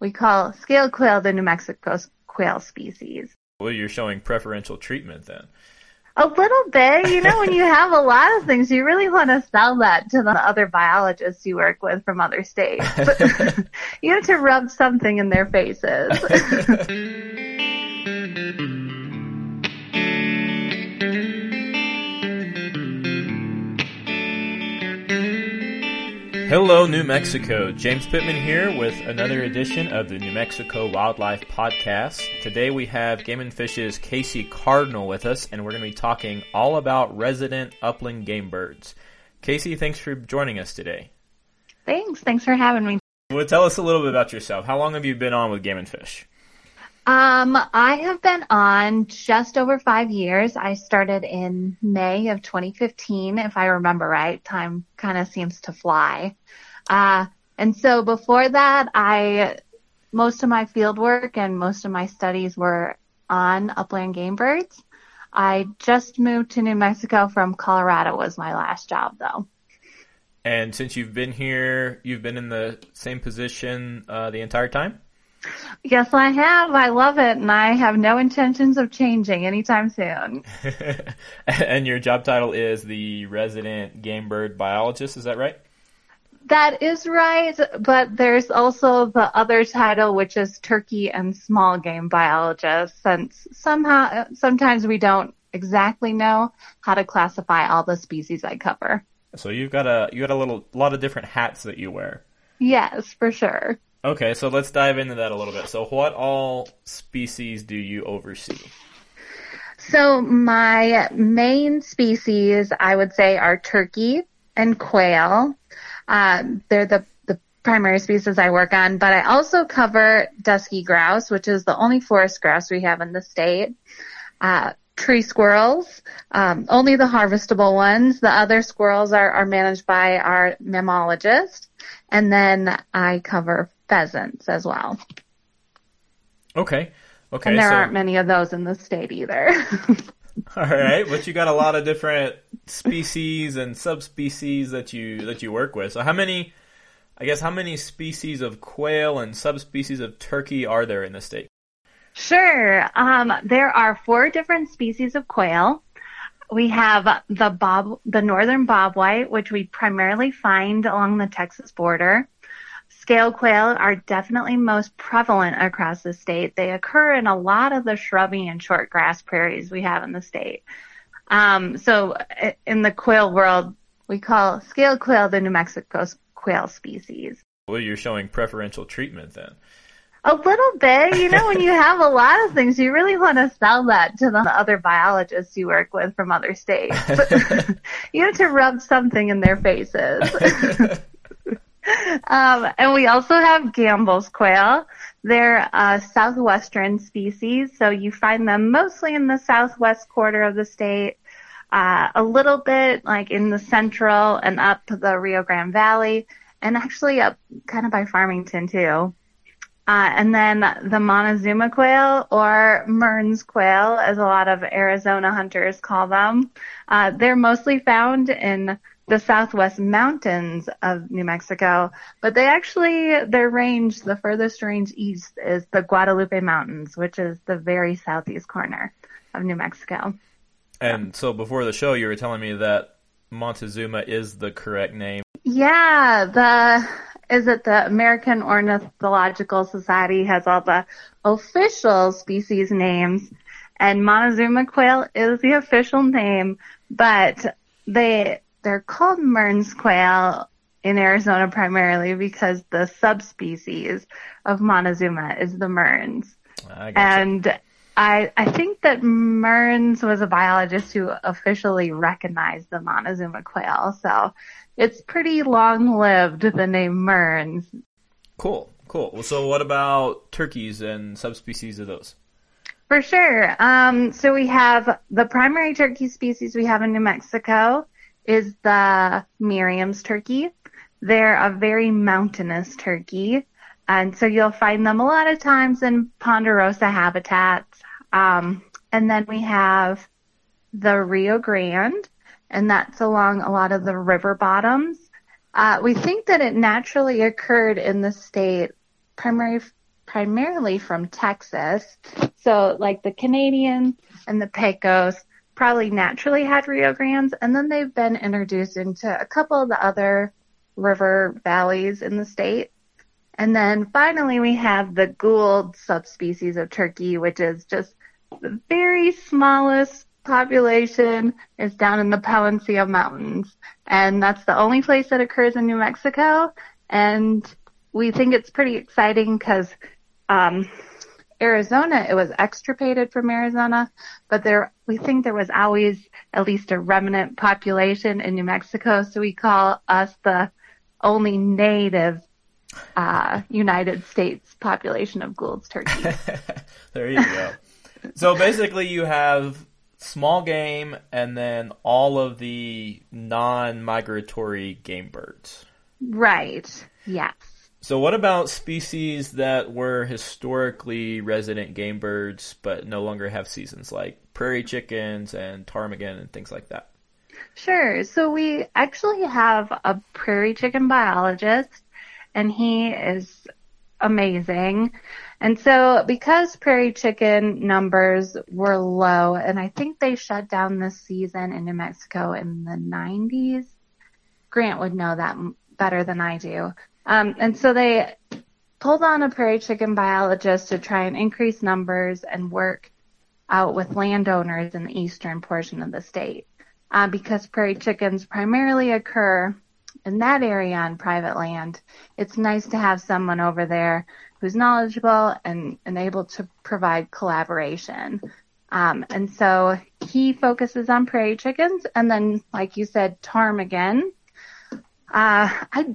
We call scale quail the New Mexico quail species. Well, you're showing preferential treatment then. A little bit, you know, when you have a lot of things, you really want to sell that to the other biologists you work with from other states. you have to rub something in their faces. Hello, New Mexico. James Pittman here with another edition of the New Mexico Wildlife Podcast. Today we have Game and Fish's Casey Cardinal with us, and we're going to be talking all about resident upland game birds. Casey, thanks for joining us today. Thanks. Thanks for having me. Well, tell us a little bit about yourself. How long have you been on with Game and Fish? Um, I have been on just over five years. I started in May of 2015, if I remember right. Time kind of seems to fly. Uh, and so before that, I, most of my field work and most of my studies were on upland game birds. I just moved to New Mexico from Colorado was my last job though. And since you've been here, you've been in the same position uh, the entire time? Yes, I have. I love it, and I have no intentions of changing anytime soon. and your job title is the resident game bird biologist, is that right? That is right, but there's also the other title, which is turkey and small game biologist, since somehow, sometimes we don't exactly know how to classify all the species I cover. So you've got a, you got a little, lot of different hats that you wear. Yes, for sure. Okay, so let's dive into that a little bit. So, what all species do you oversee? So, my main species, I would say, are turkey and quail. Uh, they're the, the primary species I work on, but I also cover dusky grouse, which is the only forest grouse we have in the state. Uh, tree squirrels, um, only the harvestable ones. The other squirrels are, are managed by our mammologist. And then I cover pheasants as well. Okay. Okay. And there so, aren't many of those in the state either. all right, but you got a lot of different species and subspecies that you that you work with. So how many I guess how many species of quail and subspecies of turkey are there in the state? Sure. Um, there are four different species of quail. We have the bob, the northern bobwhite, which we primarily find along the Texas border. Scale quail are definitely most prevalent across the state. They occur in a lot of the shrubby and short grass prairies we have in the state. Um, so in the quail world, we call scale quail the New Mexico quail species. Well, you're showing preferential treatment then. A little bit, you know, when you have a lot of things, you really want to sell that to the other biologists you work with from other states. you have to rub something in their faces. Um, and we also have Gambel's quail. They're a southwestern species, so you find them mostly in the southwest quarter of the state, uh, a little bit like in the central and up the Rio Grande Valley, and actually up kind of by Farmington too. Uh, and then the Montezuma quail or Mearns quail, as a lot of Arizona hunters call them. Uh, they're mostly found in the southwest mountains of New Mexico, but they actually, their range, the furthest range east is the Guadalupe Mountains, which is the very southeast corner of New Mexico. And so before the show, you were telling me that Montezuma is the correct name. Yeah, the is it the American Ornithological Society has all the official species names, and Montezuma quail is the official name, but they they're called Mearns quail in Arizona primarily because the subspecies of Montezuma is the Mearns. And I, I think that Mearns was a biologist who officially recognized the Montezuma quail. So it's pretty long lived, the name Mearns. Cool, cool. So what about turkeys and subspecies of those? For sure. Um, so we have the primary turkey species we have in New Mexico is the Merriam's turkey. They're a very mountainous turkey. And so you'll find them a lot of times in ponderosa habitats. Um, and then we have the Rio Grande, and that's along a lot of the river bottoms. Uh, we think that it naturally occurred in the state primary, primarily from Texas. So like the Canadian and the Pecos probably naturally had Rio Grandes and then they've been introduced into a couple of the other river valleys in the state. And then finally we have the Gould subspecies of turkey, which is just the very smallest population is down in the Peloncillo Mountains. And that's the only place that occurs in New Mexico. And we think it's pretty exciting because um, Arizona, it was extirpated from Arizona, but there, we think there was always at least a remnant population in New Mexico. So we call us the only native uh, United States population of Gould's turkey. there you go. so basically, you have small game and then all of the non-migratory game birds. Right. Yes. So what about species that were historically resident game birds but no longer have seasons like prairie chickens and ptarmigan and things like that? Sure. So we actually have a prairie chicken biologist and he is amazing. And so because prairie chicken numbers were low, and I think they shut down this season in New Mexico in the 90s, Grant would know that better than I do. Um, and so they pulled on a prairie chicken biologist to try and increase numbers and work out with landowners in the eastern portion of the state. Uh, because prairie chickens primarily occur in that area on private land, it's nice to have someone over there who's knowledgeable and, and able to provide collaboration. Um, and so he focuses on prairie chickens, and then, like you said, ptarmigan. Uh, I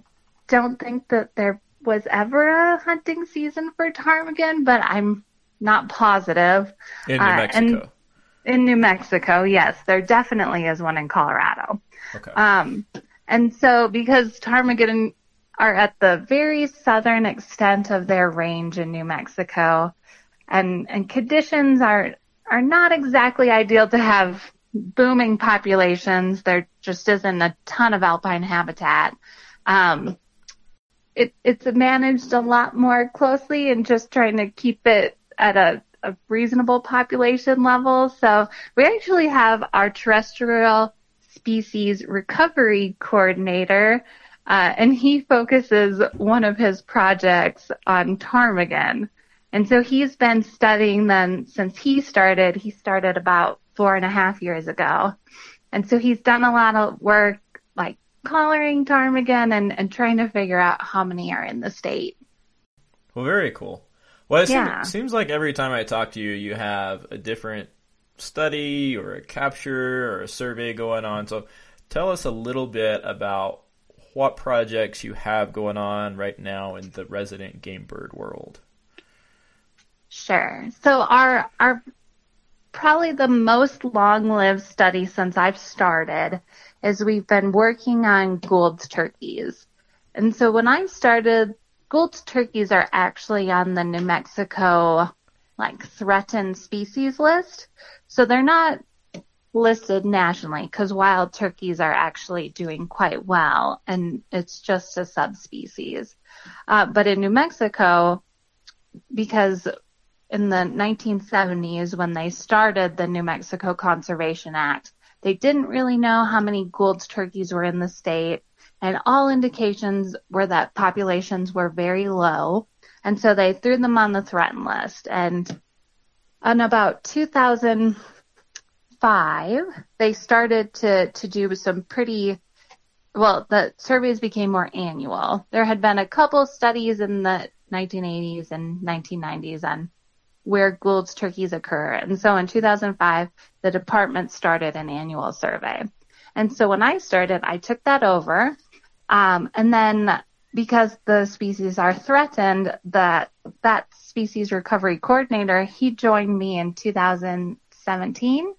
don't think that there was ever a hunting season for ptarmigan, but I'm not positive. In New Mexico. Uh, in New Mexico, yes, there definitely is one in Colorado. Okay. Um, and so because ptarmigan are at the very southern extent of their range in New Mexico, and and conditions are are not exactly ideal to have booming populations. There just isn't a ton of alpine habitat. Um, it, it's managed a lot more closely and just trying to keep it at a, a reasonable population level. So we actually have our terrestrial species recovery coordinator, uh, and he focuses one of his projects on ptarmigan. And so he's been studying them since he started. He started about four and a half years ago. And so he's done a lot of work like collaring ptarmigan and, and trying to figure out how many are in the state. Well, very cool. Well, it yeah. seems, seems like every time I talk to you, you have a different study or a capture or a survey going on. So tell us a little bit about what projects you have going on right now in the resident game bird world. Sure. So our our probably the most long-lived study since I've started is we've been working on Gould's turkeys. And so when I started, Gould's turkeys are actually on the New Mexico like threatened species list. So they're not listed nationally because wild turkeys are actually doing quite well and it's just a subspecies. Uh, but in New Mexico, because in the 1970s when they started the New Mexico Conservation Act, they didn't really know how many Gould's turkeys were in the state and all indications were that populations were very low. And so they threw them on the threatened list and in about 2005, they started to, to do some pretty, well, the surveys became more annual. There had been a couple studies in the 1980s and 1990s on where Gould's turkeys occur. And so in 2005, the department started an annual survey. And so when I started, I took that over. Um, and then because the species are threatened, that that species recovery coordinator, he joined me in 2017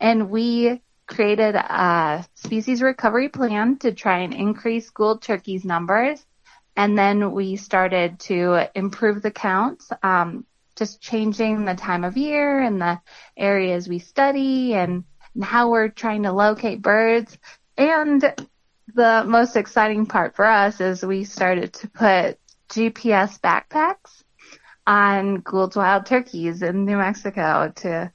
and we created a species recovery plan to try and increase Gould turkeys numbers. And then we started to improve the counts, um, just changing the time of year and the areas we study and, and how we're trying to locate birds. And the most exciting part for us is we started to put GPS backpacks on Gould's wild turkeys in New Mexico to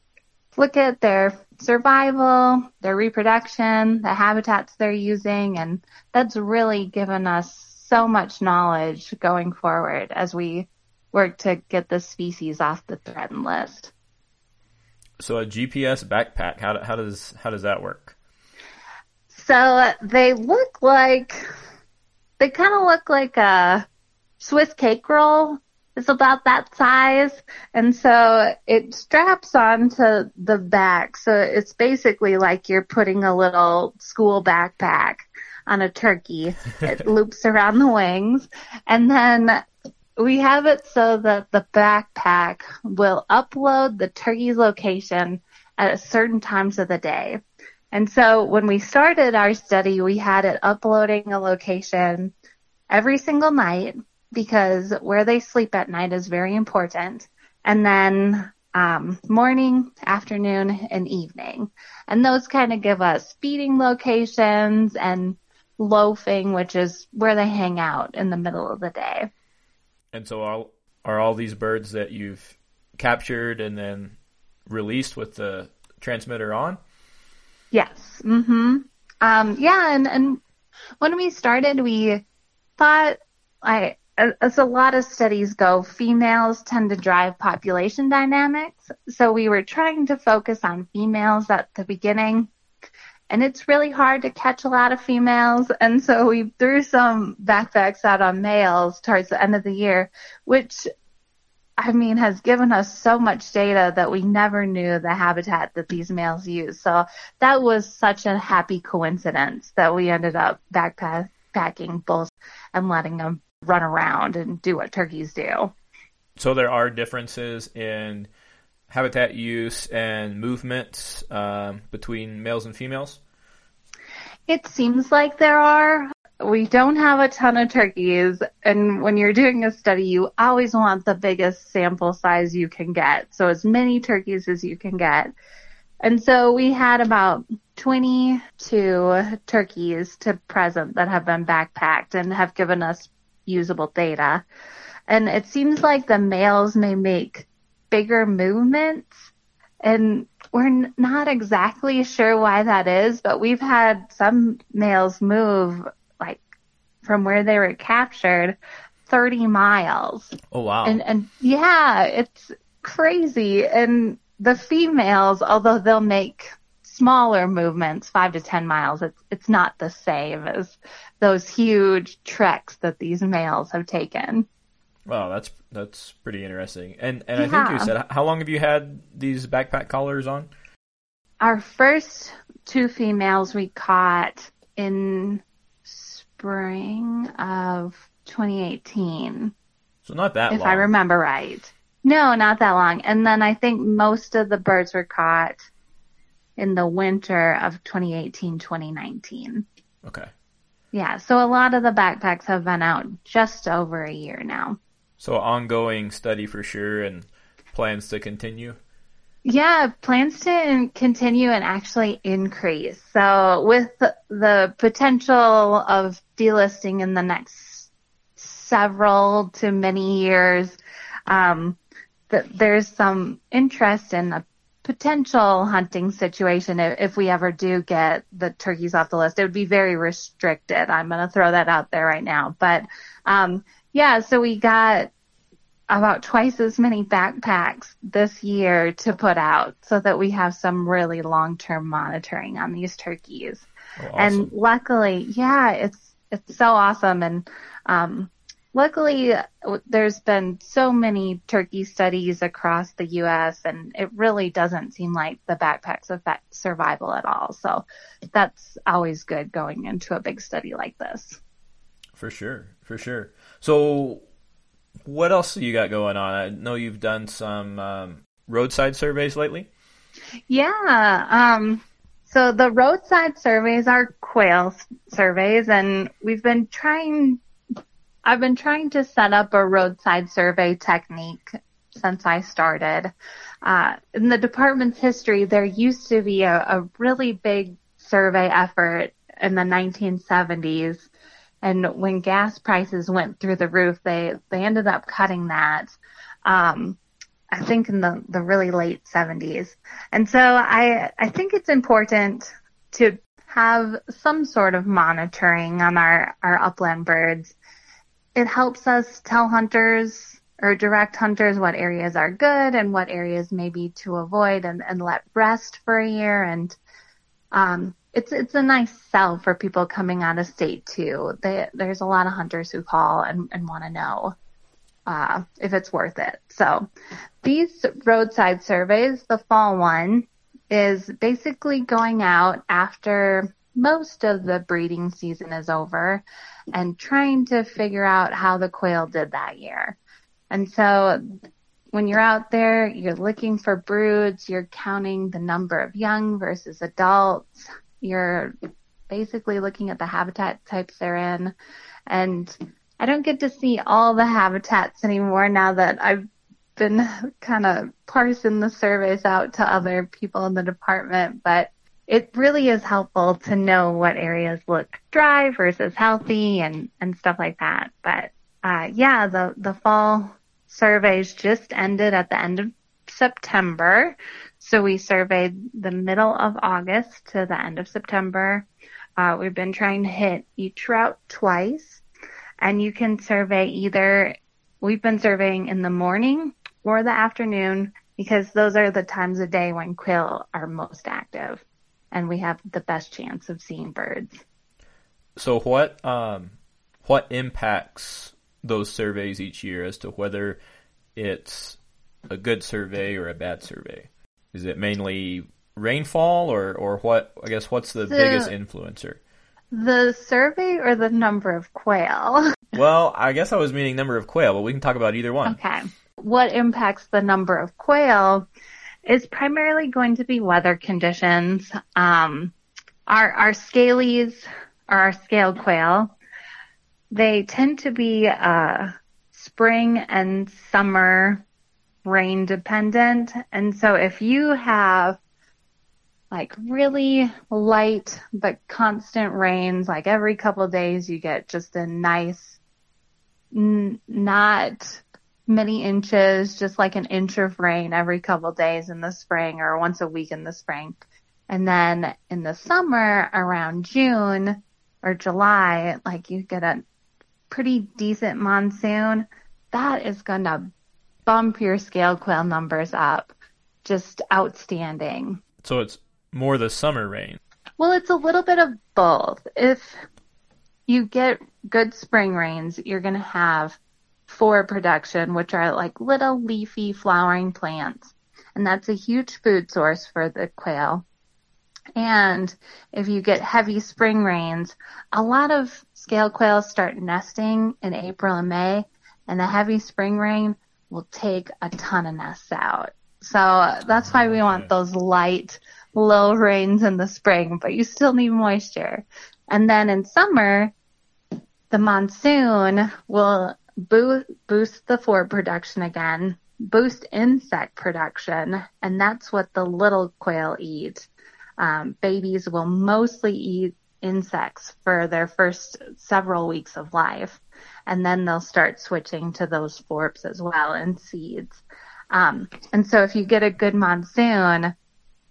look at their survival, their reproduction, the habitats they're using, and that's really given us so much knowledge going forward as we work to get the species off the threatened list. So a GPS backpack, how, how does how does that work? So they look like they kind of look like a Swiss cake roll. It's about that size, and so it straps onto the back. So it's basically like you're putting a little school backpack on a turkey. It loops around the wings, and then we have it so that the backpack will upload the turkey's location at certain times of the day. And so when we started our study, we had it uploading a location every single night because where they sleep at night is very important. And then um, morning, afternoon, and evening. And those kind of give us feeding locations and loafing, which is where they hang out in the middle of the day. And so are, are all these birds that you've captured and then released with the transmitter on? Yes. Mm-hmm. Um, yeah, and, and when we started, we thought, I, as a lot of studies go, females tend to drive population dynamics. So we were trying to focus on females at the beginning. And it's really hard to catch a lot of females. And so we threw some backpacks out on males towards the end of the year, which I mean, has given us so much data that we never knew the habitat that these males use. So that was such a happy coincidence that we ended up backpacking bulls and letting them run around and do what turkeys do. So there are differences in habitat use and movements um, between males and females? It seems like there are. We don't have a ton of turkeys and when you're doing a study you always want the biggest sample size you can get. So as many turkeys as you can get. And so we had about 22 turkeys to present that have been backpacked and have given us usable data. And it seems like the males may make bigger movements and we're not exactly sure why that is, but we've had some males move like from where they were captured 30 miles. Oh wow. And and yeah, it's crazy and the females although they'll make smaller movements, 5 to 10 miles, it's it's not the same as those huge treks that these males have taken. Wow, that's that's pretty interesting. And and yeah. I think you said how long have you had these backpack collars on? Our first two females we caught in spring of 2018. So not that long. if long. I remember right. No, not that long. And then I think most of the birds were caught in the winter of 2018, 2019. Okay. Yeah, so a lot of the backpacks have been out just over a year now. So ongoing study for sure and plans to continue? Yeah, plans to continue and actually increase. So with the potential of delisting in the next several to many years, um, that there's some interest in a potential hunting situation if we ever do get the turkeys off the list. It would be very restricted. I'm going to throw that out there right now. But um, yeah, so we got about twice as many backpacks this year to put out so that we have some really long-term monitoring on these turkeys. Oh, awesome. And luckily, yeah, it's it's so awesome and um luckily there's been so many turkey studies across the US and it really doesn't seem like the backpacks affect survival at all. So that's always good going into a big study like this. For sure, for sure. So what else you got going on? I know you've done some um, roadside surveys lately. Yeah. Um, so the roadside surveys are quail surveys, and we've been trying. I've been trying to set up a roadside survey technique since I started. Uh, in the department's history, there used to be a, a really big survey effort in the 1970s and when gas prices went through the roof, they, they ended up cutting that. Um, I think in the, the really late 70s. And so I, I think it's important to have some sort of monitoring on our, our upland birds. It helps us tell hunters or direct hunters what areas are good and what areas maybe to avoid and, and let rest for a year. And, um, it's, it's a nice sell for people coming out of state too. They, there's a lot of hunters who call and, and want to know uh, if it's worth it. So these roadside surveys, the fall one is basically going out after most of the breeding season is over and trying to figure out how the quail did that year. And so when you're out there, you're looking for broods, you're counting the number of young versus adults, you're basically looking at the habitat types they're in and I don't get to see all the habitats anymore now that I've been kind of parsing the surveys out to other people in the department, but it really is helpful to know what areas look dry versus healthy and, and stuff like that. But, uh, yeah, the, the fall surveys just ended at the end of September. So we surveyed the middle of August to the end of September. Uh, we've been trying to hit each route twice and you can survey either we've been surveying in the morning or the afternoon because those are the times of day when quail are most active and we have the best chance of seeing birds. So what um, what impacts those surveys each year as to whether it's a good survey or a bad survey? Is it mainly rainfall or, or what I guess what's the so, biggest influencer? The survey or the number of quail? well, I guess I was meaning number of quail, but we can talk about either one. Okay. What impacts the number of quail is primarily going to be weather conditions. Um, our, our scalies or our scaled quail, they tend to be, uh, spring and summer rain dependent. And so if you have like really light but constant rains. Like every couple days you get just a nice, n- not many inches, just like an inch of rain every couple days in the spring or once a week in the spring. And then in the summer around June or July, like you get a pretty decent monsoon. That is going to bump your scale quail numbers up. Just outstanding. So it's more the summer rain? Well, it's a little bit of both. If you get good spring rains, you're going to have forb production, which are like little leafy flowering plants. And that's a huge food source for the quail. And if you get heavy spring rains, a lot of scale quails start nesting in April and May, and the heavy spring rain will take a ton of nests out. So that's why we want those light, low rains in the spring, but you still need moisture. And then in summer, the monsoon will boost, boost the forb production again, boost insect production, and that's what the little quail eat. Um, babies will mostly eat insects for their first several weeks of life, and then they'll start switching to those forbs as well and seeds. Um, and so if you get a good monsoon,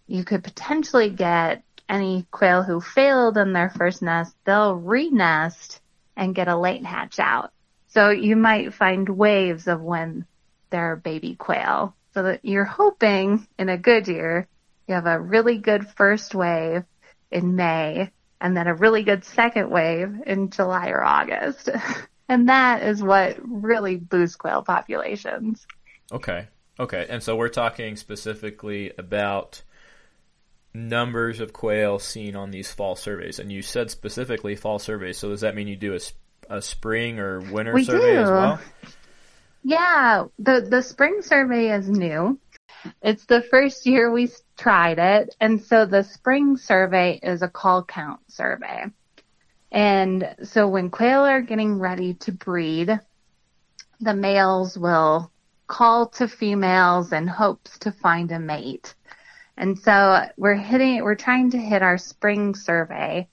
you could potentially get any quail who failed in their first nest, they'll re-nest and get a late hatch out. So you might find waves of when they're baby quail. So that you're hoping in a good year, you have a really good first wave in May and then a really good second wave in July or August. and that is what really boosts quail populations. Okay. Okay. And so we're talking specifically about numbers of quail seen on these fall surveys? And you said specifically fall surveys, so does that mean you do a, a spring or winter we survey do. as well? Yeah, the the spring survey is new. It's the first year we tried it, and so the spring survey is a call count survey. And so when quail are getting ready to breed, the males will call to females in hopes to find a mate. And so we're hitting, we're trying to hit our spring survey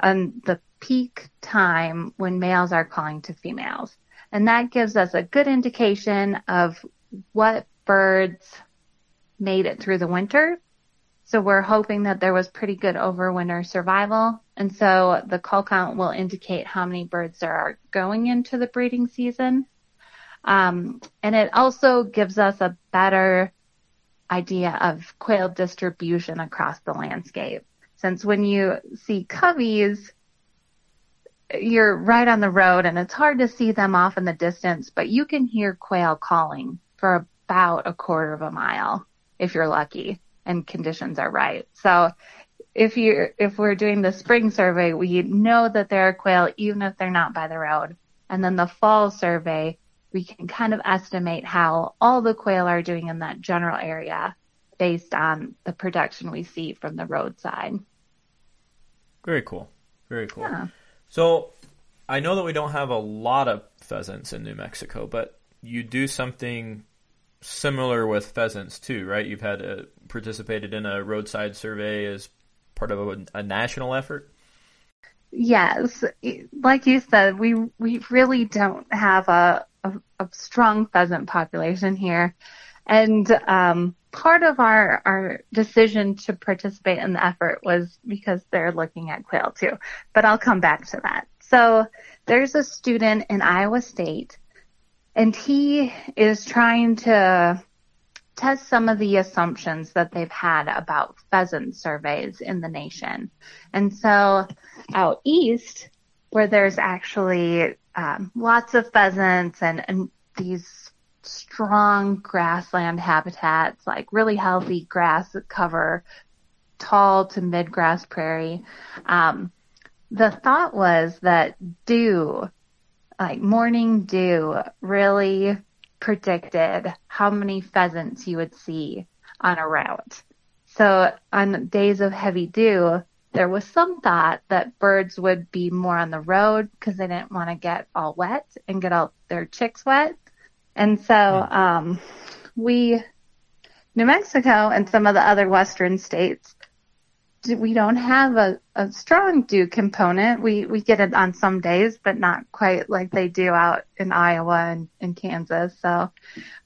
on the peak time when males are calling to females. And that gives us a good indication of what birds made it through the winter. So we're hoping that there was pretty good overwinter survival. And so the call count will indicate how many birds there are going into the breeding season. Um, and it also gives us a better idea of quail distribution across the landscape. Since when you see coveys, you're right on the road and it's hard to see them off in the distance, but you can hear quail calling for about a quarter of a mile if you're lucky and conditions are right. So if you if we're doing the spring survey, we know that there are quail even if they're not by the road. And then the fall survey, we can kind of estimate how all the quail are doing in that general area based on the production we see from the roadside. Very cool. Very cool. Yeah. So I know that we don't have a lot of pheasants in New Mexico, but you do something similar with pheasants too, right? You've had a, participated in a roadside survey as part of a, a national effort. Yes, like you said, we we really don't have a a, a strong pheasant population here, and um, part of our our decision to participate in the effort was because they're looking at quail too. But I'll come back to that. So there's a student in Iowa State, and he is trying to test some of the assumptions that they've had about pheasant surveys in the nation. And so out east, where there's actually um, lots of pheasants and, and these strong grassland habitats, like really healthy grass cover, tall to mid grass prairie. Um, the thought was that dew, like morning dew, really predicted how many pheasants you would see on a route. So on days of heavy dew, there was some thought that birds would be more on the road because they didn't want to get all wet and get all their chicks wet. And so um, we, New Mexico and some of the other western states we don't have a, a strong dew component. We we get it on some days, but not quite like they do out in Iowa and, in Kansas. So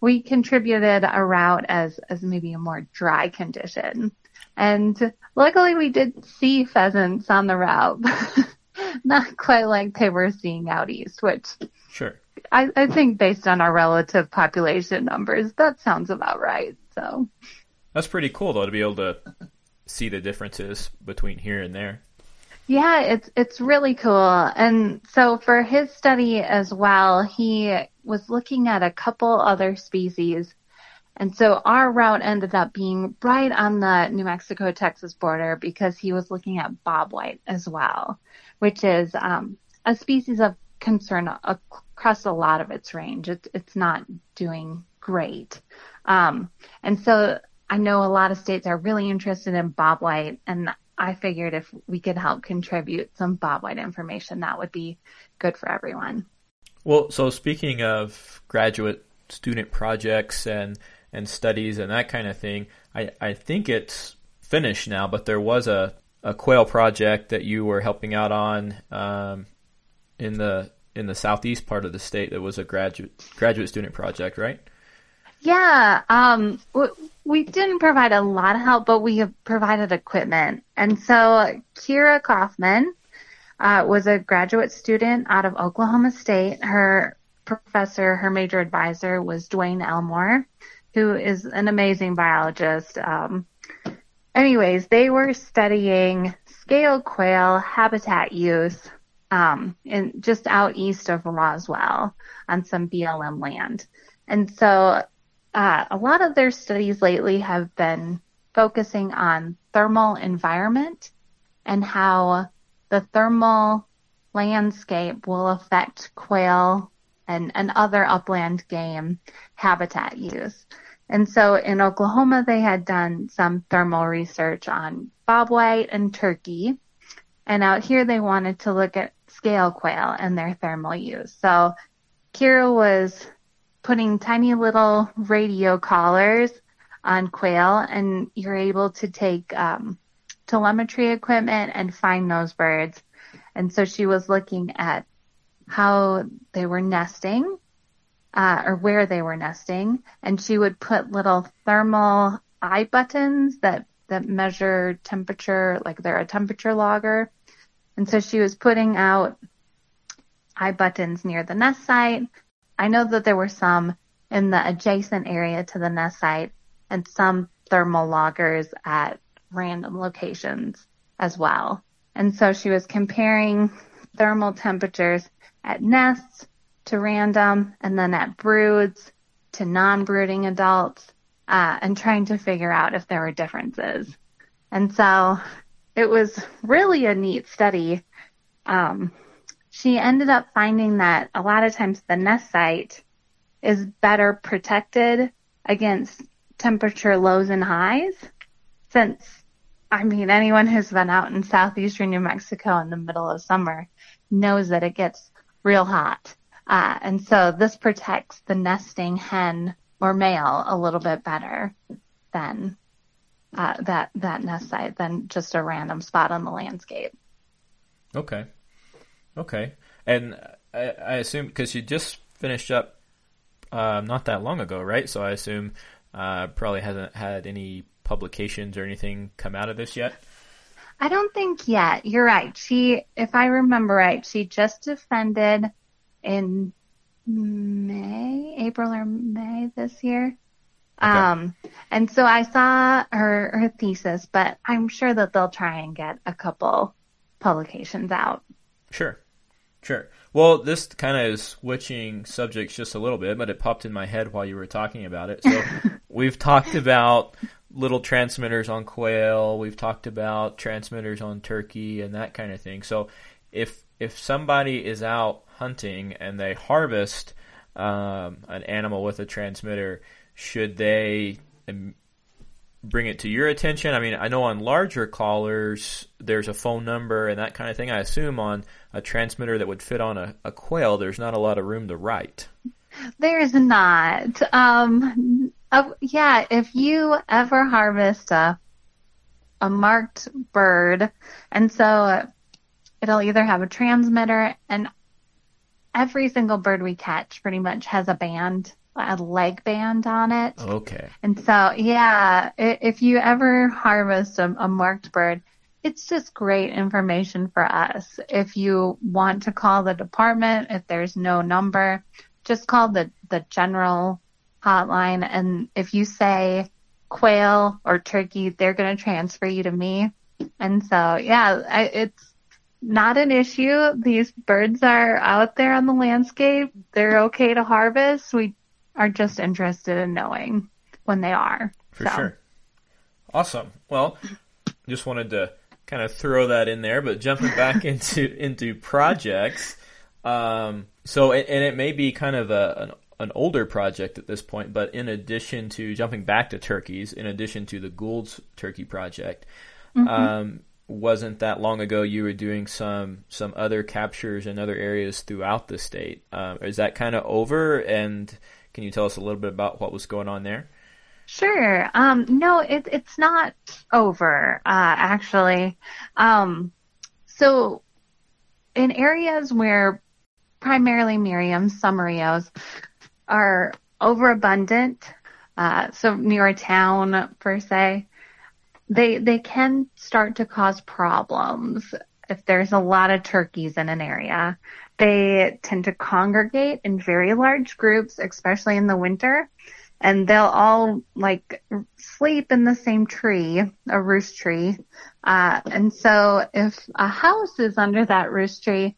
we contributed a route as as maybe a more dry condition. And luckily we did see pheasants on the route. not quite like they were seeing out east, which sure. I, I think based on our relative population numbers, that sounds about right. So that's pretty cool though to be able to see the differences between here and there. Yeah, it's it's really cool. And so for his study as well, he was looking at a couple other species. And so our route ended up being right on the New Mexico Texas border because he was looking at bobwhite as well, which is um, a species of concern across a lot of its range. It's it's not doing great. Um, and so I know a lot of states are really interested in bobwhite, and I figured if we could help contribute some bobwhite information, that would be good for everyone. Well, so speaking of graduate student projects and and studies and that kind of thing, I, I think it's finished now, but there was a, a quail project that you were helping out on um, in the in the southeast part of the state that was a graduate graduate student project, right? Yeah, um, we didn't provide a lot of help, but we have provided equipment. And so Kira Kaufman uh, was a graduate student out of Oklahoma State. Her professor, her major advisor was Dwayne Elmore, who is an amazing biologist. Um, anyways, they were studying scale quail habitat use um, in just out east of Roswell on some BLM land. And so uh, a lot of their studies lately have been focusing on thermal environment and how the thermal landscape will affect quail and, and other upland game habitat use. And so in Oklahoma, they had done some thermal research on bobwhite and turkey. And out here, they wanted to look at scale quail and their thermal use. So Kira was putting tiny little radio collars on quail and you're able to take um, telemetry equipment and find those birds. And so she was looking at how they were nesting uh, or where they were nesting, and she would put little thermal iButtons that that measure temperature, like they're a temperature logger. And so she was putting out iButtons near the nest site. I know that there were some in the adjacent area to the nest site and some thermal loggers at random locations as well. And so she was comparing thermal temperatures at nests to random and then at broods to non-brooding adults uh, and trying to figure out if there were differences. And so it was really a neat study. Um, she ended up finding that a lot of times the nest site is better protected against temperature lows and highs since I mean anyone who's been out in southeastern New Mexico in the middle of summer knows that it gets real hot. Uh, and so this protects the nesting hen or male a little bit better than uh, that that nest site than just a random spot on the landscape. Okay, okay, and I, I assume because you just finished up uh, not that long ago, right? So I assume uh, probably hasn't had any publications or anything come out of this yet. I don't think yet. You're right. She, if I remember right, she just defended in May, April or May this year. Okay. Um, and so I saw her, her thesis, but I'm sure that they'll try and get a couple publications out. Sure. Sure. Well, this kind of is switching subjects just a little bit, but it popped in my head while you were talking about it. So we've talked about little transmitters on quail, we've talked about transmitters on turkey and that kind of thing. So if if somebody is out hunting and they harvest um, an animal with a transmitter, should they bring it to your attention? I mean, I know on larger callers there's a phone number and that kind of thing. I assume on a transmitter that would fit on a, a quail, there's not a lot of room to write. There's not. Um, uh, yeah, if you ever harvest a a marked bird, and so it'll either have a transmitter, and every single bird we catch pretty much has a band, a leg band on it. Okay. And so, yeah, if you ever harvest a, a marked bird, it's just great information for us. If you want to call the department, if there's no number, just call the, the general hotline. And if you say quail or turkey, they're going to transfer you to me. And so, yeah, I, it's not an issue. These birds are out there on the landscape. They're okay to harvest. We are just interested in knowing when they are. For so. sure. Awesome. Well, just wanted to kind of throw that in there, but jumping back into into projects. Um, so, and it may be kind of a, an, an older project at this point, but in addition to jumping back to turkeys, in addition to the Gould's Turkey Project, mm-hmm. um, wasn't that long ago you were doing some some other captures in other areas throughout the state. Um, is that kind of over? And can you tell us a little bit about what was going on there? Sure. Um, no, it, it's not over, uh, actually. Um, so in areas where primarily Merriam's summer are overabundant, uh, so near a town per se, they they can start to cause problems if there's a lot of turkeys in an area. They tend to congregate in very large groups, especially in the winter, and they'll all like sleep in the same tree, a roost tree. Uh, and so if a house is under that roost tree,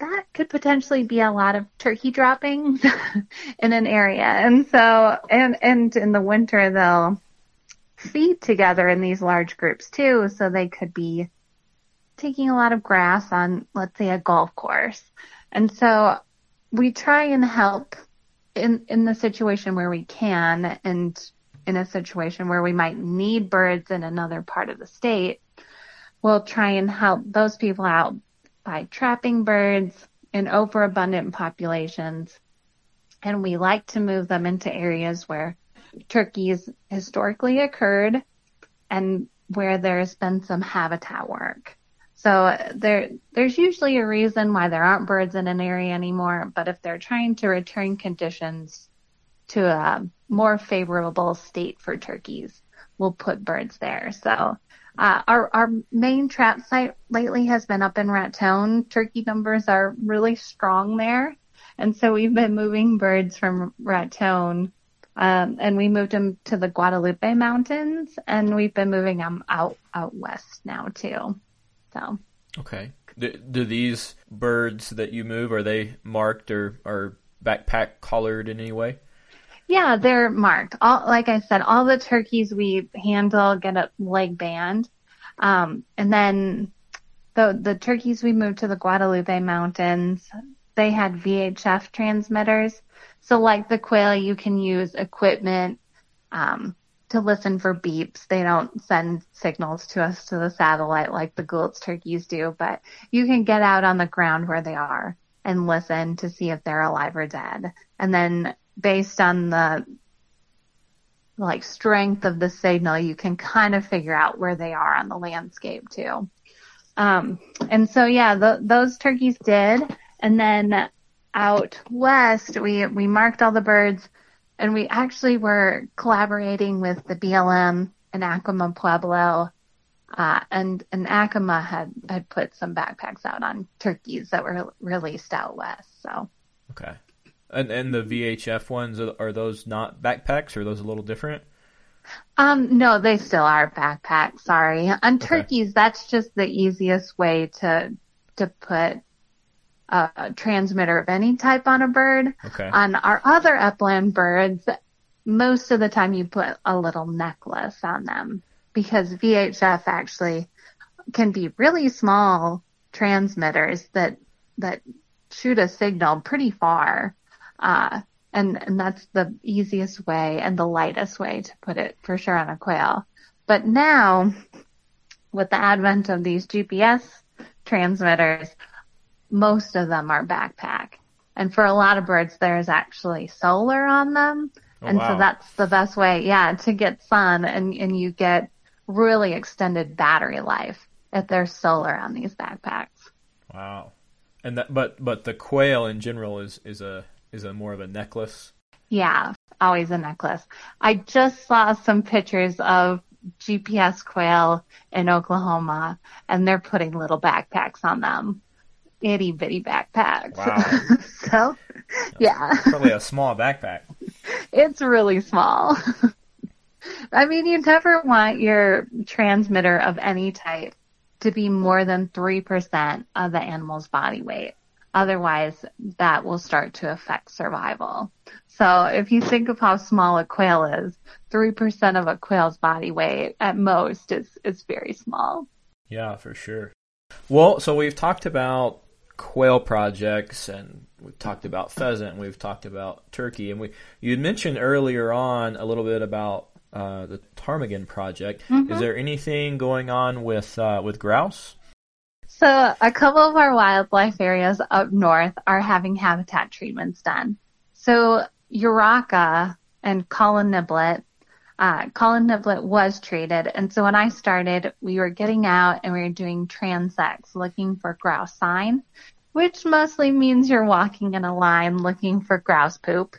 that could potentially be a lot of turkey droppings in an area. And so, and, and in the winter, they'll feed together in these large groups too. So they could be taking a lot of grass on, let's say, a golf course. And so we try and help in, in the situation where we can and in a situation where we might need birds in another part of the state, we'll try and help those people out by trapping birds in overabundant populations. And we like to move them into areas where turkeys historically occurred and where there's been some habitat work. So there, there's usually a reason why there aren't birds in an area anymore. But if they're trying to return conditions to a more favorable state for turkeys, we'll put birds there. So uh, our our main trap site lately has been up in Raton. Turkey numbers are really strong there, and so we've been moving birds from Raton, um, and we moved them to the Guadalupe Mountains, and we've been moving them out out west now too. So okay, do, do these birds that you move are they marked or or backpack collared in any way? Yeah, they're marked. All like I said, all the turkeys we handle get a leg band, um, and then the the turkeys we moved to the Guadalupe Mountains, they had VHF transmitters. So like the quail, you can use equipment um, to listen for beeps. They don't send signals to us to the satellite like the Gould's turkeys do, but you can get out on the ground where they are and listen to see if they're alive or dead. And then based on the like strength of the signal, you can kind of figure out where they are on the landscape too. Um, and so yeah, the, those turkeys did. And then out west, we, we marked all the birds and we actually were collaborating with the BLM and Acoma Pueblo. Uh, and, and Acoma had, had put some backpacks out on turkeys that were released out west. So. Okay. And and the VHF ones are those not backpacks? Or are those a little different? Um, no, they still are backpacks. Sorry, on turkeys, that's just the easiest way to to put a transmitter of any type on a bird. Okay. On our other upland birds, most of the time you put a little necklace on them because VHF actually can be really small transmitters that that shoot a signal pretty far. Uh, and, and that's the easiest way and the lightest way to put it for sure on a quail. But now, with the advent of these GPS transmitters, most of them are backpack. And for a lot of birds, there's actually solar on them. Oh, and wow. so that's the best way, yeah, to get sun and, and you get really extended battery life if there's solar on these backpacks. Wow. And that, but but the quail in general is is a is a more of a necklace? Yeah, always a necklace. I just saw some pictures of GPS quail in Oklahoma, and they're putting little backpacks on them. Itty bitty backpack. Wow. so, yeah. Probably a small backpack. It's really small. I mean, you never want your transmitter of any type to be more than 3% of the animal's body weight. Otherwise, that will start to affect survival. So if you think of how small a quail is, 3% of a quail's body weight at most is, is very small. Yeah, for sure. Well, so we've talked about quail projects and we've talked about pheasant, and we've talked about turkey, and we you had mentioned earlier on a little bit about uh, the ptarmigan project. Mm-hmm. Is there anything going on with uh, with grouse? So a couple of our wildlife areas up north are having habitat treatments done. So Urraca and Colin Neblett, uh, Colin Neblett was treated. And so when I started, we were getting out and we were doing transects looking for grouse sign, which mostly means you're walking in a line looking for grouse poop.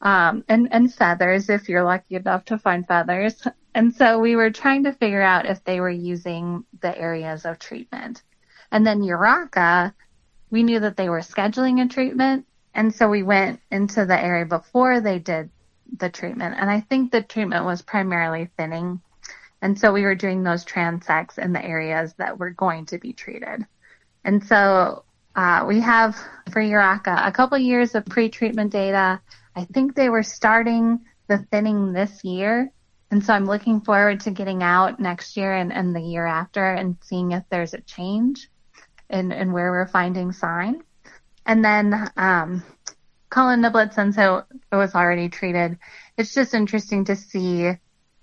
Um, and, and feathers if you're lucky enough to find feathers. And so we were trying to figure out if they were using the areas of treatment. And then Urraca, we knew that they were scheduling a treatment. And so we went into the area before they did the treatment. And I think the treatment was primarily thinning. And so we were doing those transects in the areas that were going to be treated. And so uh, we have for Urraca a couple years of pre-treatment data. I think they were starting the thinning this year. And so I'm looking forward to getting out next year and, and the year after and seeing if there's a change in, in where we're finding sign. And then um, Colin Neblett, since it, was already treated, it's just interesting to see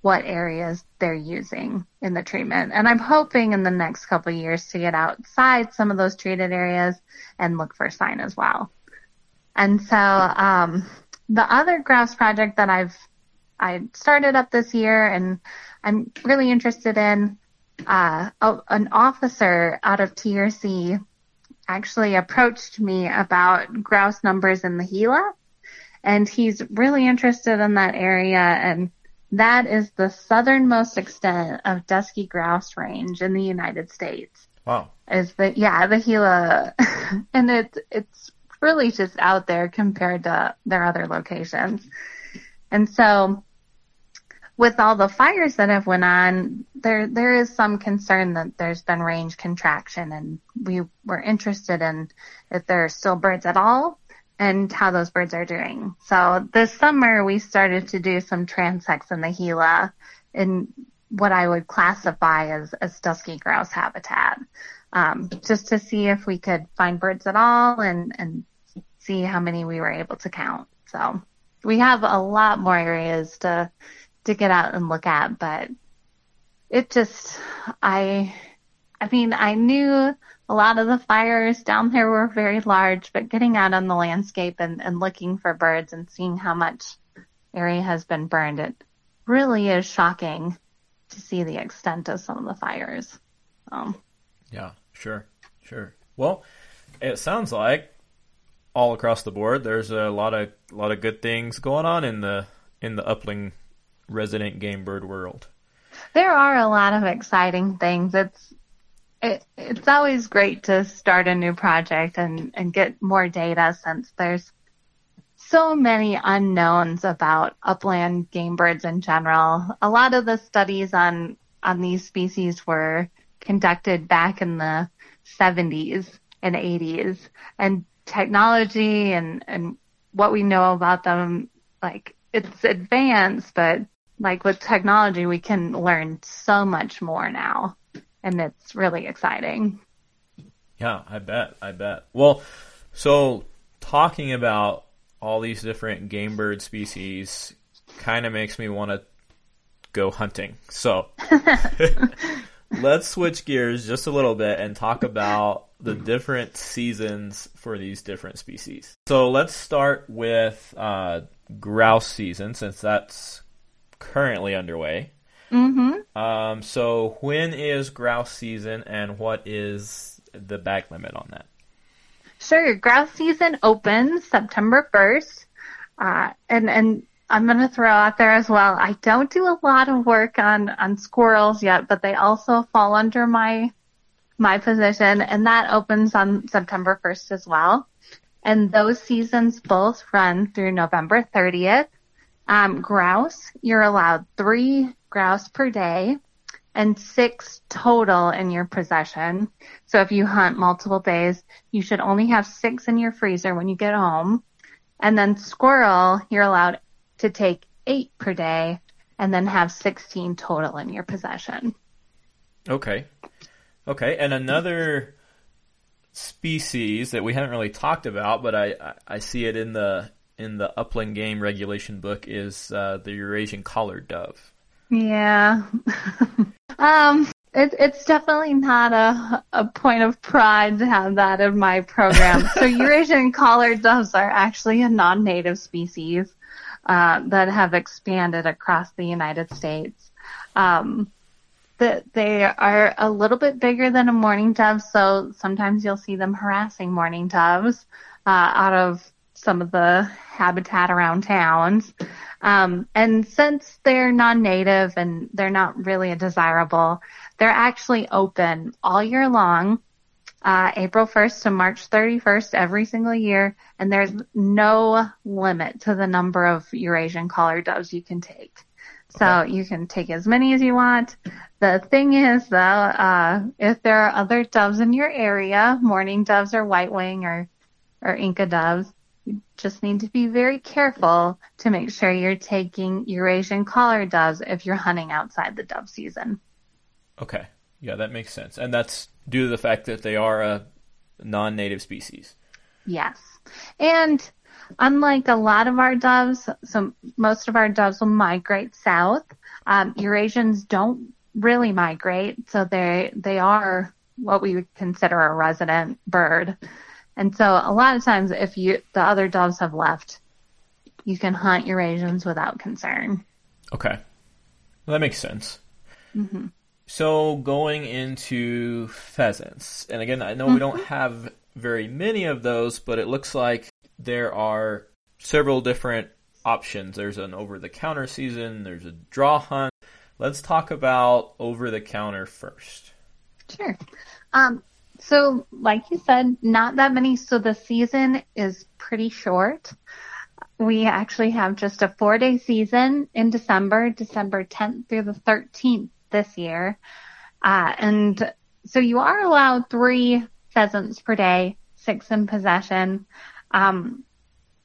what areas they're using in the treatment. And I'm hoping in the next couple years to get outside some of those treated areas and look for sign as well. And so um, the other grouse project that I've I started up this year and I'm really interested in uh, a, an officer out of TRC actually approached me about grouse numbers in the Gila, and he's really interested in that area, and that is the southernmost extent of dusky grouse range in the United States. Wow. Is that, yeah the Gila, and it's it's really just out there compared to their other locations, and so with all the fires that have went on, there there is some concern that there's been range contraction, and we were interested in if there are still birds at all and how those birds are doing. So this summer we started to do some transects in the Gila in what I would classify as, as dusky grouse habitat, um, just to see if we could find birds at all and, and see how many we were able to count. So we have a lot more areas to to get out and look at, but it just I I mean I knew a lot of the fires down there were very large, but getting out on the landscape and, and looking for birds and seeing how much area has been burned, it really is shocking to see the extent of some of the fires. Um, yeah, sure, sure. Well, it sounds like all across the board, there's a lot of lot of good things going on in the in the upland resident game bird world. There are a lot of exciting things. It's it, it's always great to start a new project and, and get more data since there's so many unknowns about upland game birds in general. A lot of the studies on on these species were conducted back in the 70s and 80s and technology and and what we know about them like it's advanced but like with technology we can learn so much more now and it's really exciting. Yeah, I bet. I bet. Well, so talking about all these different game bird species kind of makes me want to go hunting. So let's switch gears just a little bit and talk about the different seasons for these different species. So let's start with uh, grouse season since that's currently underway. Mm-hmm. Um, so when is grouse season and what is the bag limit on that? Sure. Grouse season opens September 1st. Uh, and, and I'm going to throw out there as well. I don't do a lot of work on, on squirrels yet, but they also fall under my, my position and that opens on September 1st as well. And those seasons both run through November 30th. Um, grouse, you're allowed three grouse per day and six total in your possession. So if you hunt multiple days, you should only have six in your freezer when you get home. And then squirrel, you're allowed to take eight per day and then have 16 total in your possession. Okay. Okay. And another species that we haven't really talked about, but I, I see it in the in the upland game regulation book is uh, the Eurasian collared dove. Yeah. um, it, it's definitely not a, a point of pride to have that in my program. so Eurasian collared doves are actually a non-native species uh, that have expanded across the United States. Um, they are a little bit bigger than a mourning dove, so sometimes you'll see them harassing mourning doves uh, out of some of the habitat around towns. Um, and since they're non-native and they're not really a desirable, they're actually open all year long, uh, April 1st to March 31st every single year, and there's no limit to the number of Eurasian collared doves you can take. So you can take as many as you want. The thing is though, uh, if there are other doves in your area, mourning doves or white wing or, or Inca doves, you just need to be very careful to make sure you're taking Eurasian collared doves if you're hunting outside the dove season. Okay. Yeah, that makes sense. And that's due to the fact that they are a non native species. Yes. And unlike a lot of our doves, so most of our doves will migrate south. Um, Eurasians don't really migrate, so they they are what we would consider a resident bird. And so a lot of times if you, the other doves have left, you can hunt Eurasians without concern. Okay. Well, that makes sense. Mm-hmm. So going into pheasants, and again, I know we don't have very many of those, but it looks like there are several different options. There's an over-the-counter season. There's a draw hunt. Let's talk about over-the-counter first. Sure. Um, so, like you said, not that many. So the season is pretty short. We actually have just a four day season in December, December 10th through the 13th this year. Uh, and so you are allowed three pheasants per day, six in possession. Um,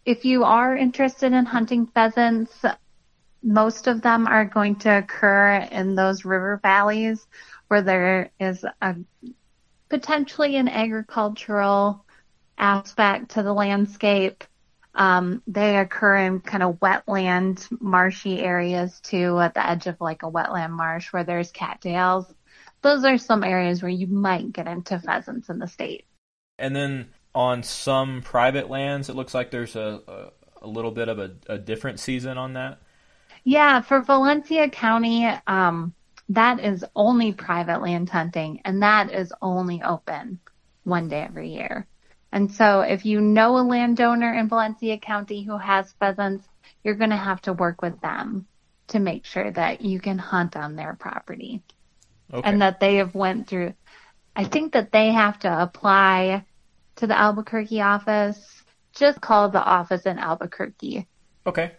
if you are interested in hunting pheasants, most of them are going to occur in those river valleys where there is a potentially an agricultural aspect to the landscape. Um, they occur in kind of wetland, marshy areas too, at the edge of like a wetland marsh where there's cattails. Those are some areas where you might get into pheasants in the state. And then on some private lands, it looks like there's a, a, a little bit of a, a, different season on that. Yeah, for Valencia County, um, that is only private land hunting and that is only open one day every year. And so if you know a landowner in Valencia County who has pheasants, you're going to have to work with them to make sure that you can hunt on their property. Okay. And that they have went through I think that they have to apply to the Albuquerque office. Just call the office in Albuquerque. Okay.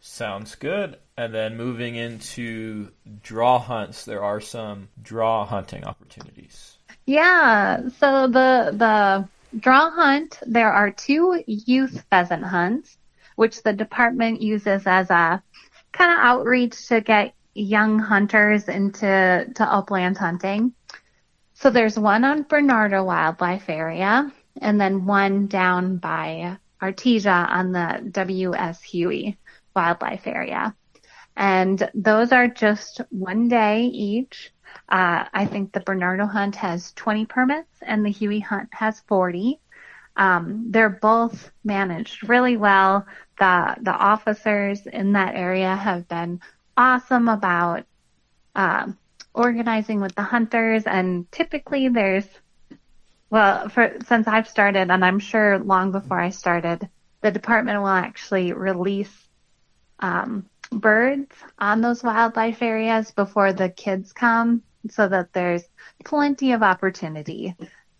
Sounds good. And then moving into draw hunts, there are some draw hunting opportunities. Yeah. So the the draw hunt, there are two youth pheasant hunts, which the department uses as a kind of outreach to get young hunters into to upland hunting. So there's one on Bernardo Wildlife Area, and then one down by Artesia on the W.S. Huey wildlife area. And those are just one day each. Uh, I think the Bernardo hunt has 20 permits and the Huey hunt has 40. Um, they're both managed really well. The the officers in that area have been awesome about uh, organizing with the hunters, and typically there's well, for since I've started, and I'm sure long before I started, the department will actually release um, birds on those wildlife areas before the kids come so that there's plenty of opportunity.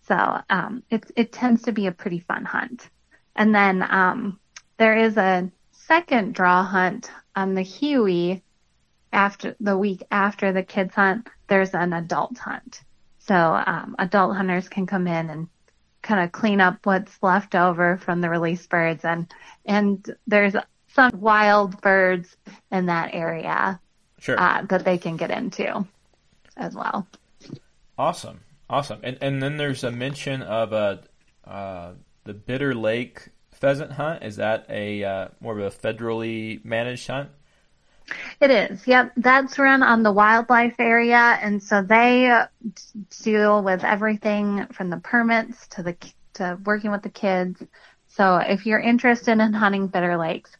So um, it, it tends to be a pretty fun hunt. And then um, there is a second draw hunt on the Huey after the week after the kids hunt. There's an adult hunt. So um, adult hunters can come in and kind of clean up what's left over from the release birds and and there's some wild birds in that area sure. uh, that they can get into as well. Awesome, awesome. And and then there's a mention of a uh, the Bitter Lake pheasant hunt. Is that a uh, more of a federally managed hunt? It is. Yep, that's run on the wildlife area, and so they deal with everything from the permits to the to working with the kids. So if you're interested in hunting Bitter Lakes,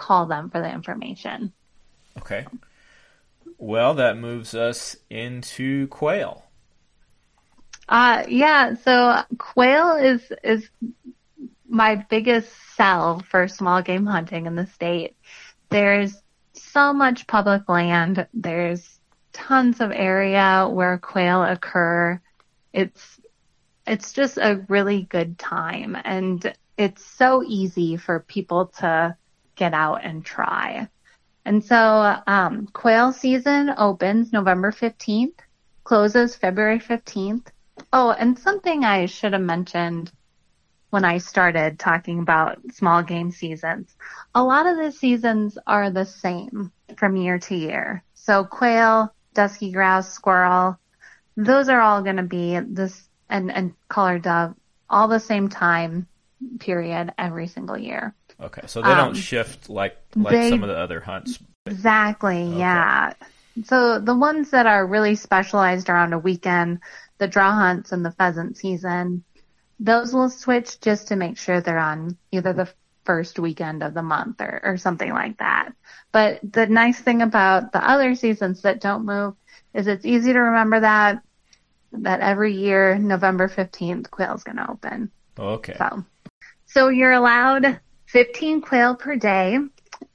call them for the information. Okay. Well, that moves us into quail. Uh, yeah, so quail is, is my biggest sell for small game hunting in the state. There's so much public land. There's tons of area where quail occur. It's, it's just a really good time and it's so easy for people to get out and try. And so um, quail season opens November 15th, closes February 15th. Oh, and something I should have mentioned when I started talking about small game seasons. A lot of the seasons are the same from year to year. So quail, dusky grouse, squirrel, those are all going to be this and, and collared dove all the same time period every single year. Okay, so they don't um, shift like like they, some of the other hunts. Exactly. Okay. Yeah. So the ones that are really specialized around a weekend, the draw hunts and the pheasant season, those will switch just to make sure they're on either the first weekend of the month or, or something like that. But the nice thing about the other seasons that don't move is it's easy to remember that that every year November 15th quail's going to open. Okay. So so you're allowed 15 quail per day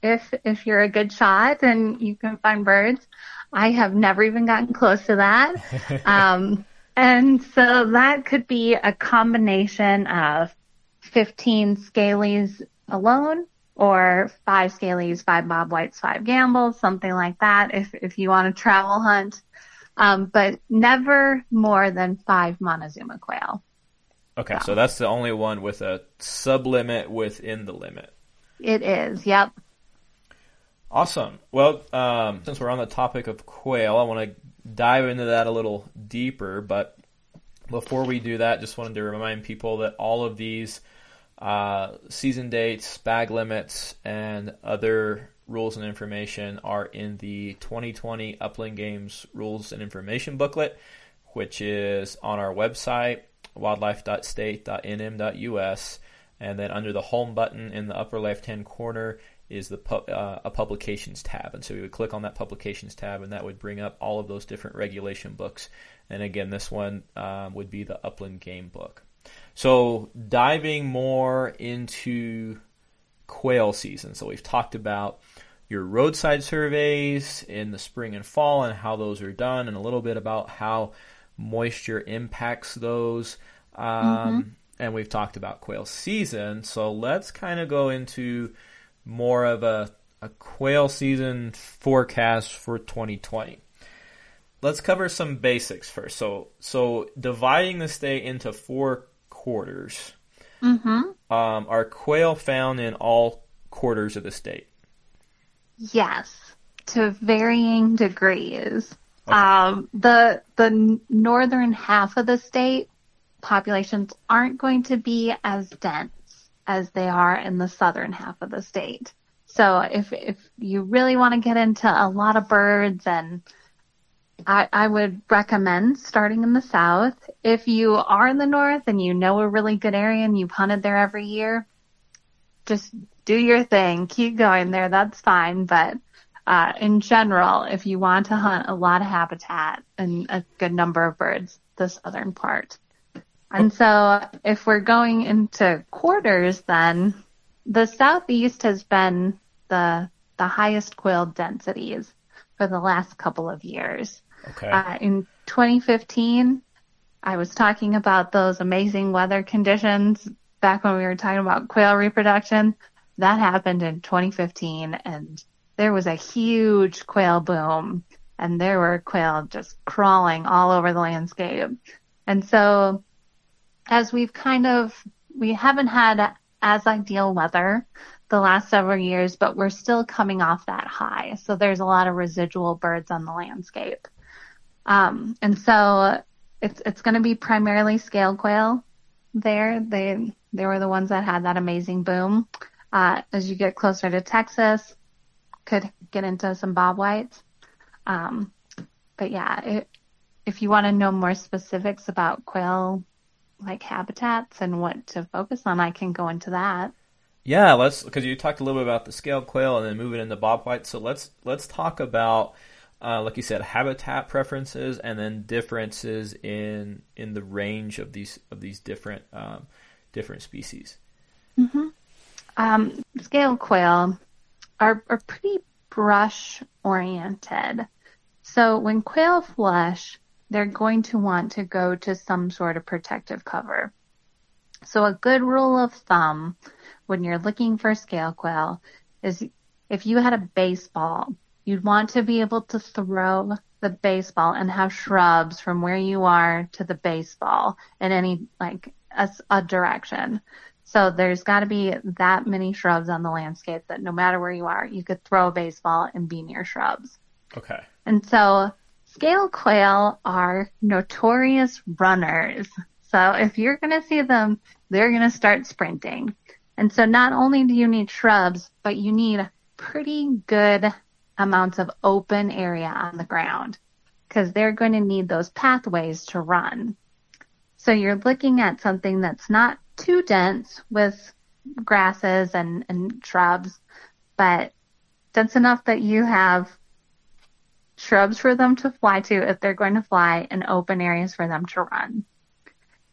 if if you're a good shot and you can find birds. I have never even gotten close to that. um, and so that could be a combination of 15 scalies alone or five scalies, five bob whites, five Gambels, something like that if, if you want to travel hunt. Um, but never more than five Montezuma quail. Okay, so that's the only one with a sublimit within the limit. It is, yep. Awesome. Well, um, since we're on the topic of quail, I want to dive into that a little deeper. But before we do that, just wanted to remind people that all of these uh, season dates, bag limits, and other rules and information are in the 2020 Upland Games Rules and Information Booklet, which is on our website, wildlife.state.nm.us. And then under the home button in the upper left hand corner is the uh, a publications tab. And so we would click on that publications tab, and that would bring up all of those different regulation books. And again, this one um, would be the Upland Game Book. So diving more into quail season. So we've talked about your roadside surveys in the spring and fall and how those are done, and a little bit about how moisture impacts those. Um, mm-hmm. And we've talked about quail season. So let's kind of go into more of a, a quail season forecast for 2020. Let's cover some basics first. So, so dividing the state into four quarters. Mm-hmm. Um, are quail found in all quarters of the state? Yes, to varying degrees. Um, the the northern half of the state populations aren't going to be as dense as they are in the southern half of the state. So if if you really want to get into a lot of birds and I, I would recommend starting in the south. If you are in the north and you know a really good area and you've hunted there every year, just do your thing. Keep going there. That's fine. But uh, in general, if you want to hunt a lot of habitat and a good number of birds, the southern part. And so if we're going into quarters, then the southeast has been the the highest quail densities for the last couple of years. Okay. Uh, in 2015, I was talking about those amazing weather conditions back when we were talking about quail reproduction. That happened in 2015 and there was a huge quail boom and there were quail just crawling all over the landscape. And so as we've kind of, we haven't had as ideal weather the last several years, but we're still coming off that high. So there's a lot of residual birds on the landscape. Um, and so it's it's going to be primarily scale quail there. They they were the ones that had that amazing boom. Uh, as you get closer to Texas, could get into some bob whites. Um, but yeah, it, if you want to know more specifics about quail like habitats and what to focus on, I can go into that. Yeah, let's because you talked a little bit about the scale quail and then moving into bob white. So let's let's talk about uh, like you said, habitat preferences and then differences in in the range of these of these different um, different species. Mm-hmm. Um, scale quail are are pretty brush oriented. So when quail flush, they're going to want to go to some sort of protective cover. So a good rule of thumb when you're looking for scale quail is if you had a baseball You'd want to be able to throw the baseball and have shrubs from where you are to the baseball in any like a, a direction. So there's got to be that many shrubs on the landscape that no matter where you are, you could throw a baseball and be near shrubs. Okay. And so scale quail are notorious runners. So if you're going to see them, they're going to start sprinting. And so not only do you need shrubs, but you need pretty good amounts of open area on the ground because they're going to need those pathways to run. So you're looking at something that's not too dense with grasses and, and shrubs, but dense enough that you have shrubs for them to fly to if they're going to fly and open areas for them to run.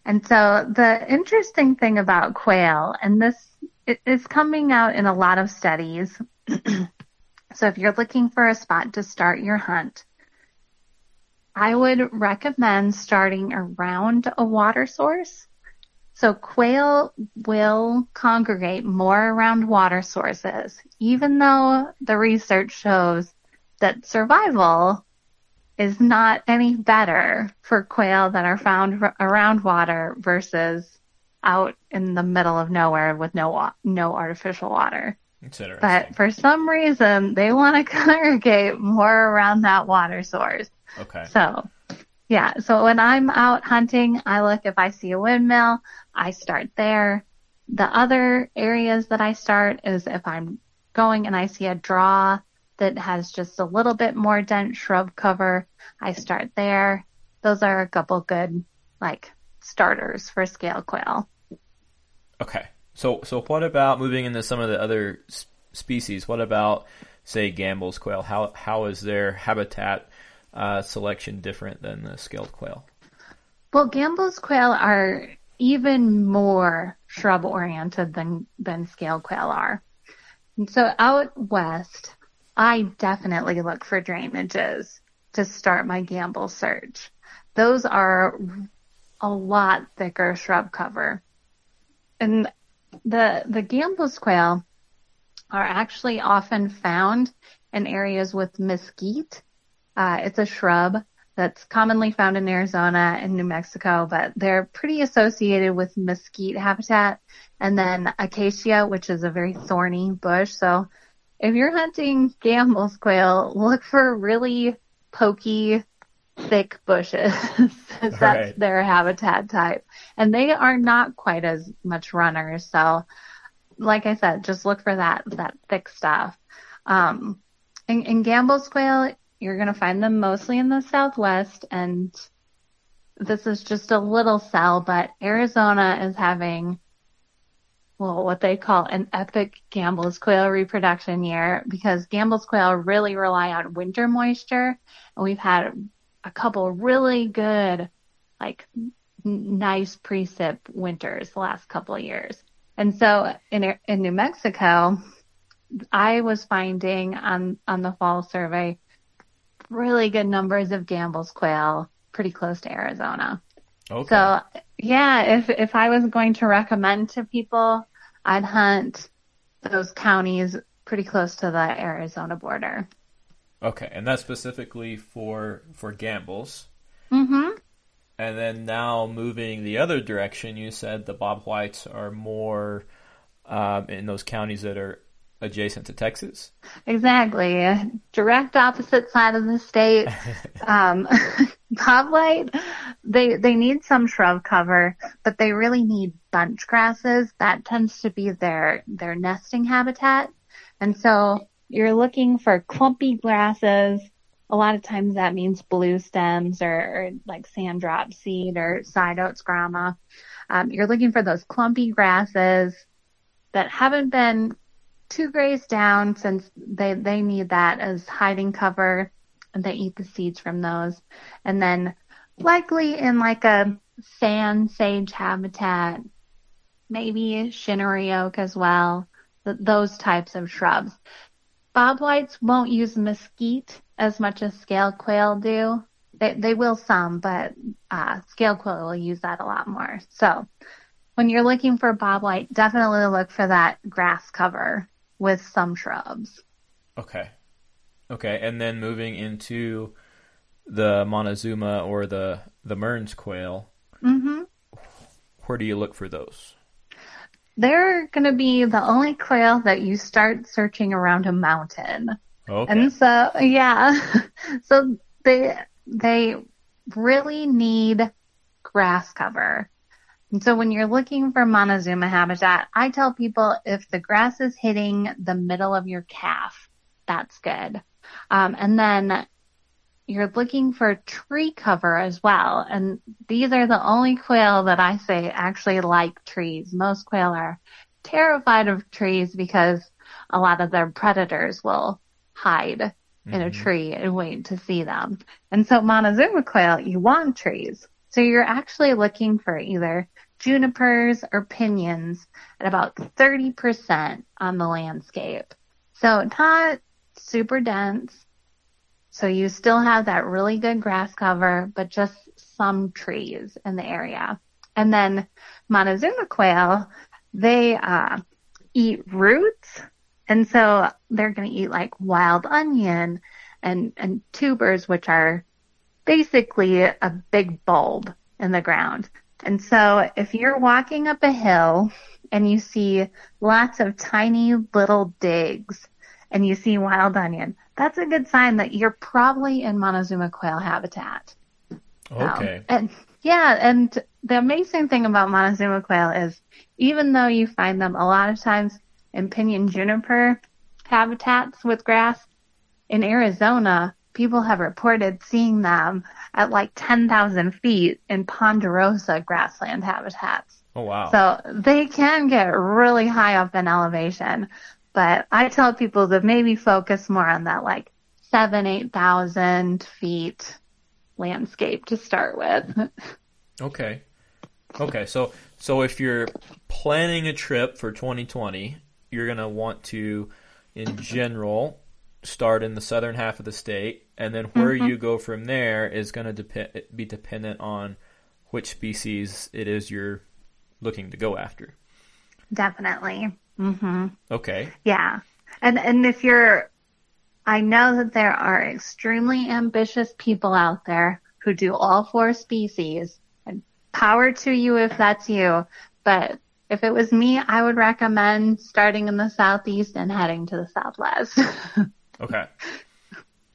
And so the interesting thing about quail, and this is coming out in a lot of studies. so if you're looking for a spot to start your hunt, I would recommend starting around a water source. So quail will congregate more around water sources, even though the research shows that survival is not any better for quail that are found r- around water versus out in the middle of nowhere with no wa- no artificial water. But for some reason, they want to congregate more around that water source. Okay. So, yeah. So when I'm out hunting, I look if I see a windmill, I start there. The other areas that I start is if I'm going and I see a draw that has just a little bit more dense shrub cover, I start there. Those are a couple good, like, starters for scale quail. Okay. So, so what about moving into some of the other species? What about, say, Gambel's quail? How, how is their habitat uh, selection different than the scaled quail? Well, Gambel's quail are even more shrub oriented than, than scaled quail are. And so out west, I definitely look for drainages to start my Gambel search. Those are a lot thicker shrub cover. And the, the Gambel's quail are actually often found in areas with mesquite uh, it's a shrub that's commonly found in Arizona and New Mexico, but they're pretty associated with mesquite habitat and then acacia, which is a very thorny bush. So if you're hunting Gambel's quail, look for really pokey, thick bushes. That's right. their habitat type. And they are not quite as much runners. So like I said, just look for that, that thick stuff. Um, in, in Gambel's quail, you're going to find them mostly in the Southwest and this is just a little cell, but Arizona is having, well, what they call an epic Gambel's quail reproduction year because Gambel's quail really rely on winter moisture. And we've had a couple really good, like nice precip winters the last couple of years. And so in, in New Mexico, I was finding on, on the fall survey really good numbers of Gambel's quail pretty close to Arizona. Okay. So yeah, if if I was going to recommend to people, I'd hunt those counties pretty close to the Arizona border. Okay, and that's specifically for for Gambel's. Mm-hmm. And then now moving the other direction, you said the bob whites are more um, in those counties that are adjacent to Texas. Exactly. Direct opposite side of the state. um, bobwhite, they, they need some shrub cover, but they really need bunch grasses. That tends to be their, their nesting habitat. And so you're looking for clumpy grasses. A lot of times that means blue stems or, or like sand drop seed or side oats grama. Um, you're looking for those clumpy grasses that haven't been too grazed down since they, they need that as hiding cover and they eat the seeds from those. And then likely in like a sand sage habitat, maybe shinnery oak as well, th- those types of shrubs. Bobwhites won't use mesquite as much as scale quail do. They, they will some, but uh, scale quail will use that a lot more. So when you're looking for bobwhite, definitely look for that grass cover with some shrubs. Okay. Okay, and then moving into the Montezuma or the the Mearns quail. Mm-hmm. Where do you look for those? They're going to be the only quail that you start searching around a mountain. Okay. And so, yeah, so they they really need grass cover. And so when you're looking for Montezuma habitat, I tell people if the grass is hitting the middle of your calf, that's good. Um, and then you're looking for tree cover as well. And these are the only quail that I say actually like trees. Most quail are terrified of trees because a lot of their predators will hide in a tree and wait to see them. And so Montezuma quail, you want trees. So you're actually looking for either junipers or pinyons at about 30% on the landscape. So not super dense. So you still have that really good grass cover, but just some trees in the area. And then Montezuma quail, they uh, eat roots, and so they're going to eat like wild onion and and tubers, which are basically a big bulb in the ground. And so if you're walking up a hill and you see lots of tiny little digs and you see wild onion, that's a good sign that you're probably in Montezuma quail habitat. Okay. Um, and yeah, and the amazing thing about Montezuma quail is even though you find them a lot of times in pinyon juniper habitats with grass, in Arizona, people have reported seeing them at like 10,000 feet in ponderosa grassland habitats. oh wow. So they can get really high up in elevation, but I tell people to maybe focus more on that like seven, 8,000 feet landscape to start with. Okay. Okay. So so if you're planning a trip for 2020, you're gonna want to, in general, start in the southern half of the state, and then where you go from there is gonna depend be dependent on which species it is you're looking to go after. Definitely. hmm Okay. Yeah. And and if you're I know that there are extremely ambitious people out there who do all four species and power to you if that's you. But if it was me, I would recommend starting in the southeast and heading to the southwest. Okay.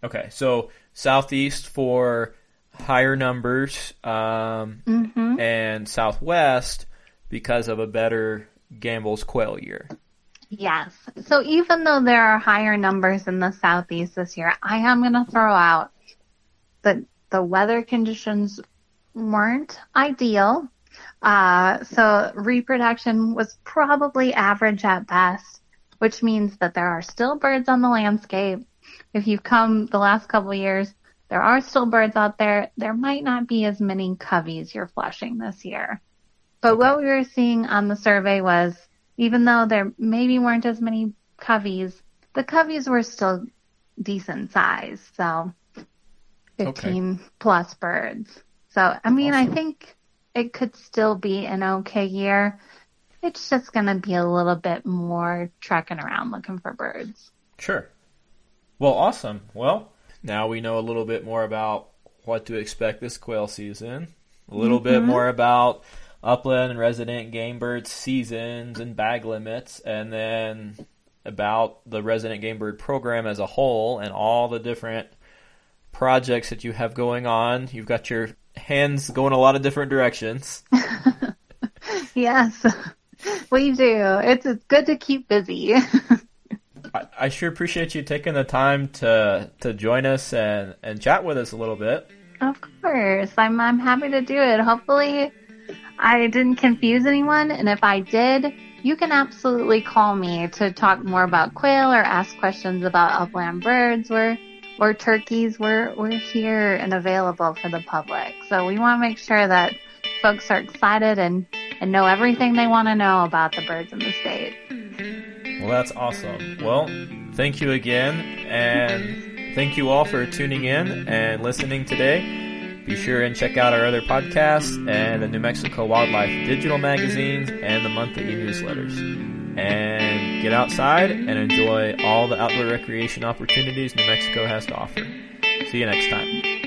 Okay. So southeast for higher numbers, um, hmm and southwest because of a better Gambel's quail year. Yes. So even though there are higher numbers in the southeast this year, I am going to throw out that the weather conditions weren't ideal. Uh, so reproduction was probably average at best, which means that there are still birds on the landscape. If you've come the last couple of years, there are still birds out there. There might not be as many coveys you're flushing this year. But what we were seeing on the survey was even though there maybe weren't as many coveys, the coveys were still decent size. So 15 plus birds. So, I mean, I think it could still be an okay year. It's just going to be a little bit more trekking around looking for birds. Sure. Well, awesome. Well, now we know a little bit more about what to expect this quail season, a little bit mm-hmm. more about upland and resident game bird seasons and bag limits, and then about the resident game bird program as a whole and all the different projects that you have going on. You've got your hands going a lot of different directions. Yes, we do. It's, it's good to keep busy. I, I sure appreciate you taking the time to to join us and, and chat with us a little bit. Of course. I'm I'm happy to do it. Hopefully I didn't confuse anyone and if I did, you can absolutely call me to talk more about quail or ask questions about upland birds or or turkeys. We're we're here and available for the public. So we want to make sure that folks are excited and and know everything they want to know about the birds in the state. Well, that's awesome. Well, thank you again, and thank you all for tuning in and listening today. Be sure and check out our other podcasts and the New Mexico Wildlife digital magazines and the monthly e-newsletters. And get outside and enjoy all the outdoor recreation opportunities New Mexico has to offer. See you next time.